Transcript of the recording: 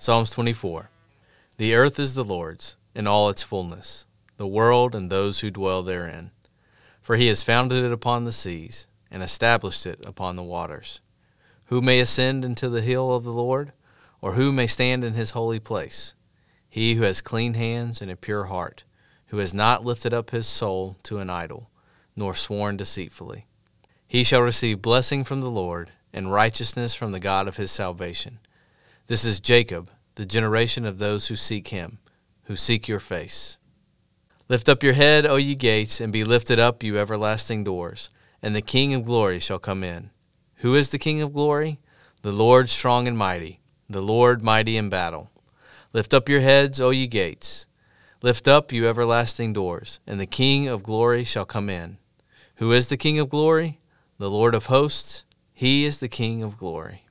Psalms 24 The earth is the Lord's, and all its fullness, the world and those who dwell therein. For he has founded it upon the seas, and established it upon the waters. Who may ascend into the hill of the Lord, or who may stand in his holy place? He who has clean hands and a pure heart, who has not lifted up his soul to an idol, nor sworn deceitfully. He shall receive blessing from the Lord, and righteousness from the God of his salvation. This is Jacob, the generation of those who seek him, who seek your face. Lift up your head, O ye gates, and be lifted up, you everlasting doors, and the King of glory shall come in. Who is the King of glory? The Lord strong and mighty, the Lord mighty in battle. Lift up your heads, O ye gates. Lift up, you everlasting doors, and the King of glory shall come in. Who is the King of glory? The Lord of hosts. He is the King of glory.